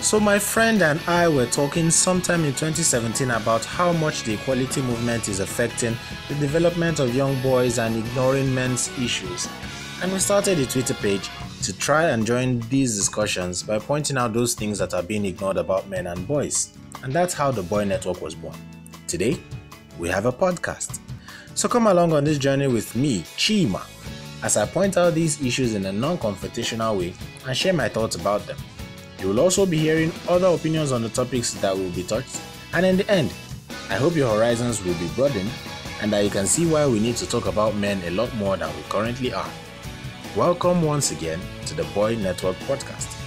So, my friend and I were talking sometime in 2017 about how much the equality movement is affecting the development of young boys and ignoring men's issues. And we started a Twitter page to try and join these discussions by pointing out those things that are being ignored about men and boys. And that's how the Boy Network was born. Today, we have a podcast. So come along on this journey with me, Chima, as I point out these issues in a non confrontational way and share my thoughts about them. You will also be hearing other opinions on the topics that will be touched, and in the end, I hope your horizons will be broadened and that you can see why we need to talk about men a lot more than we currently are. Welcome once again to the Boy Network Podcast.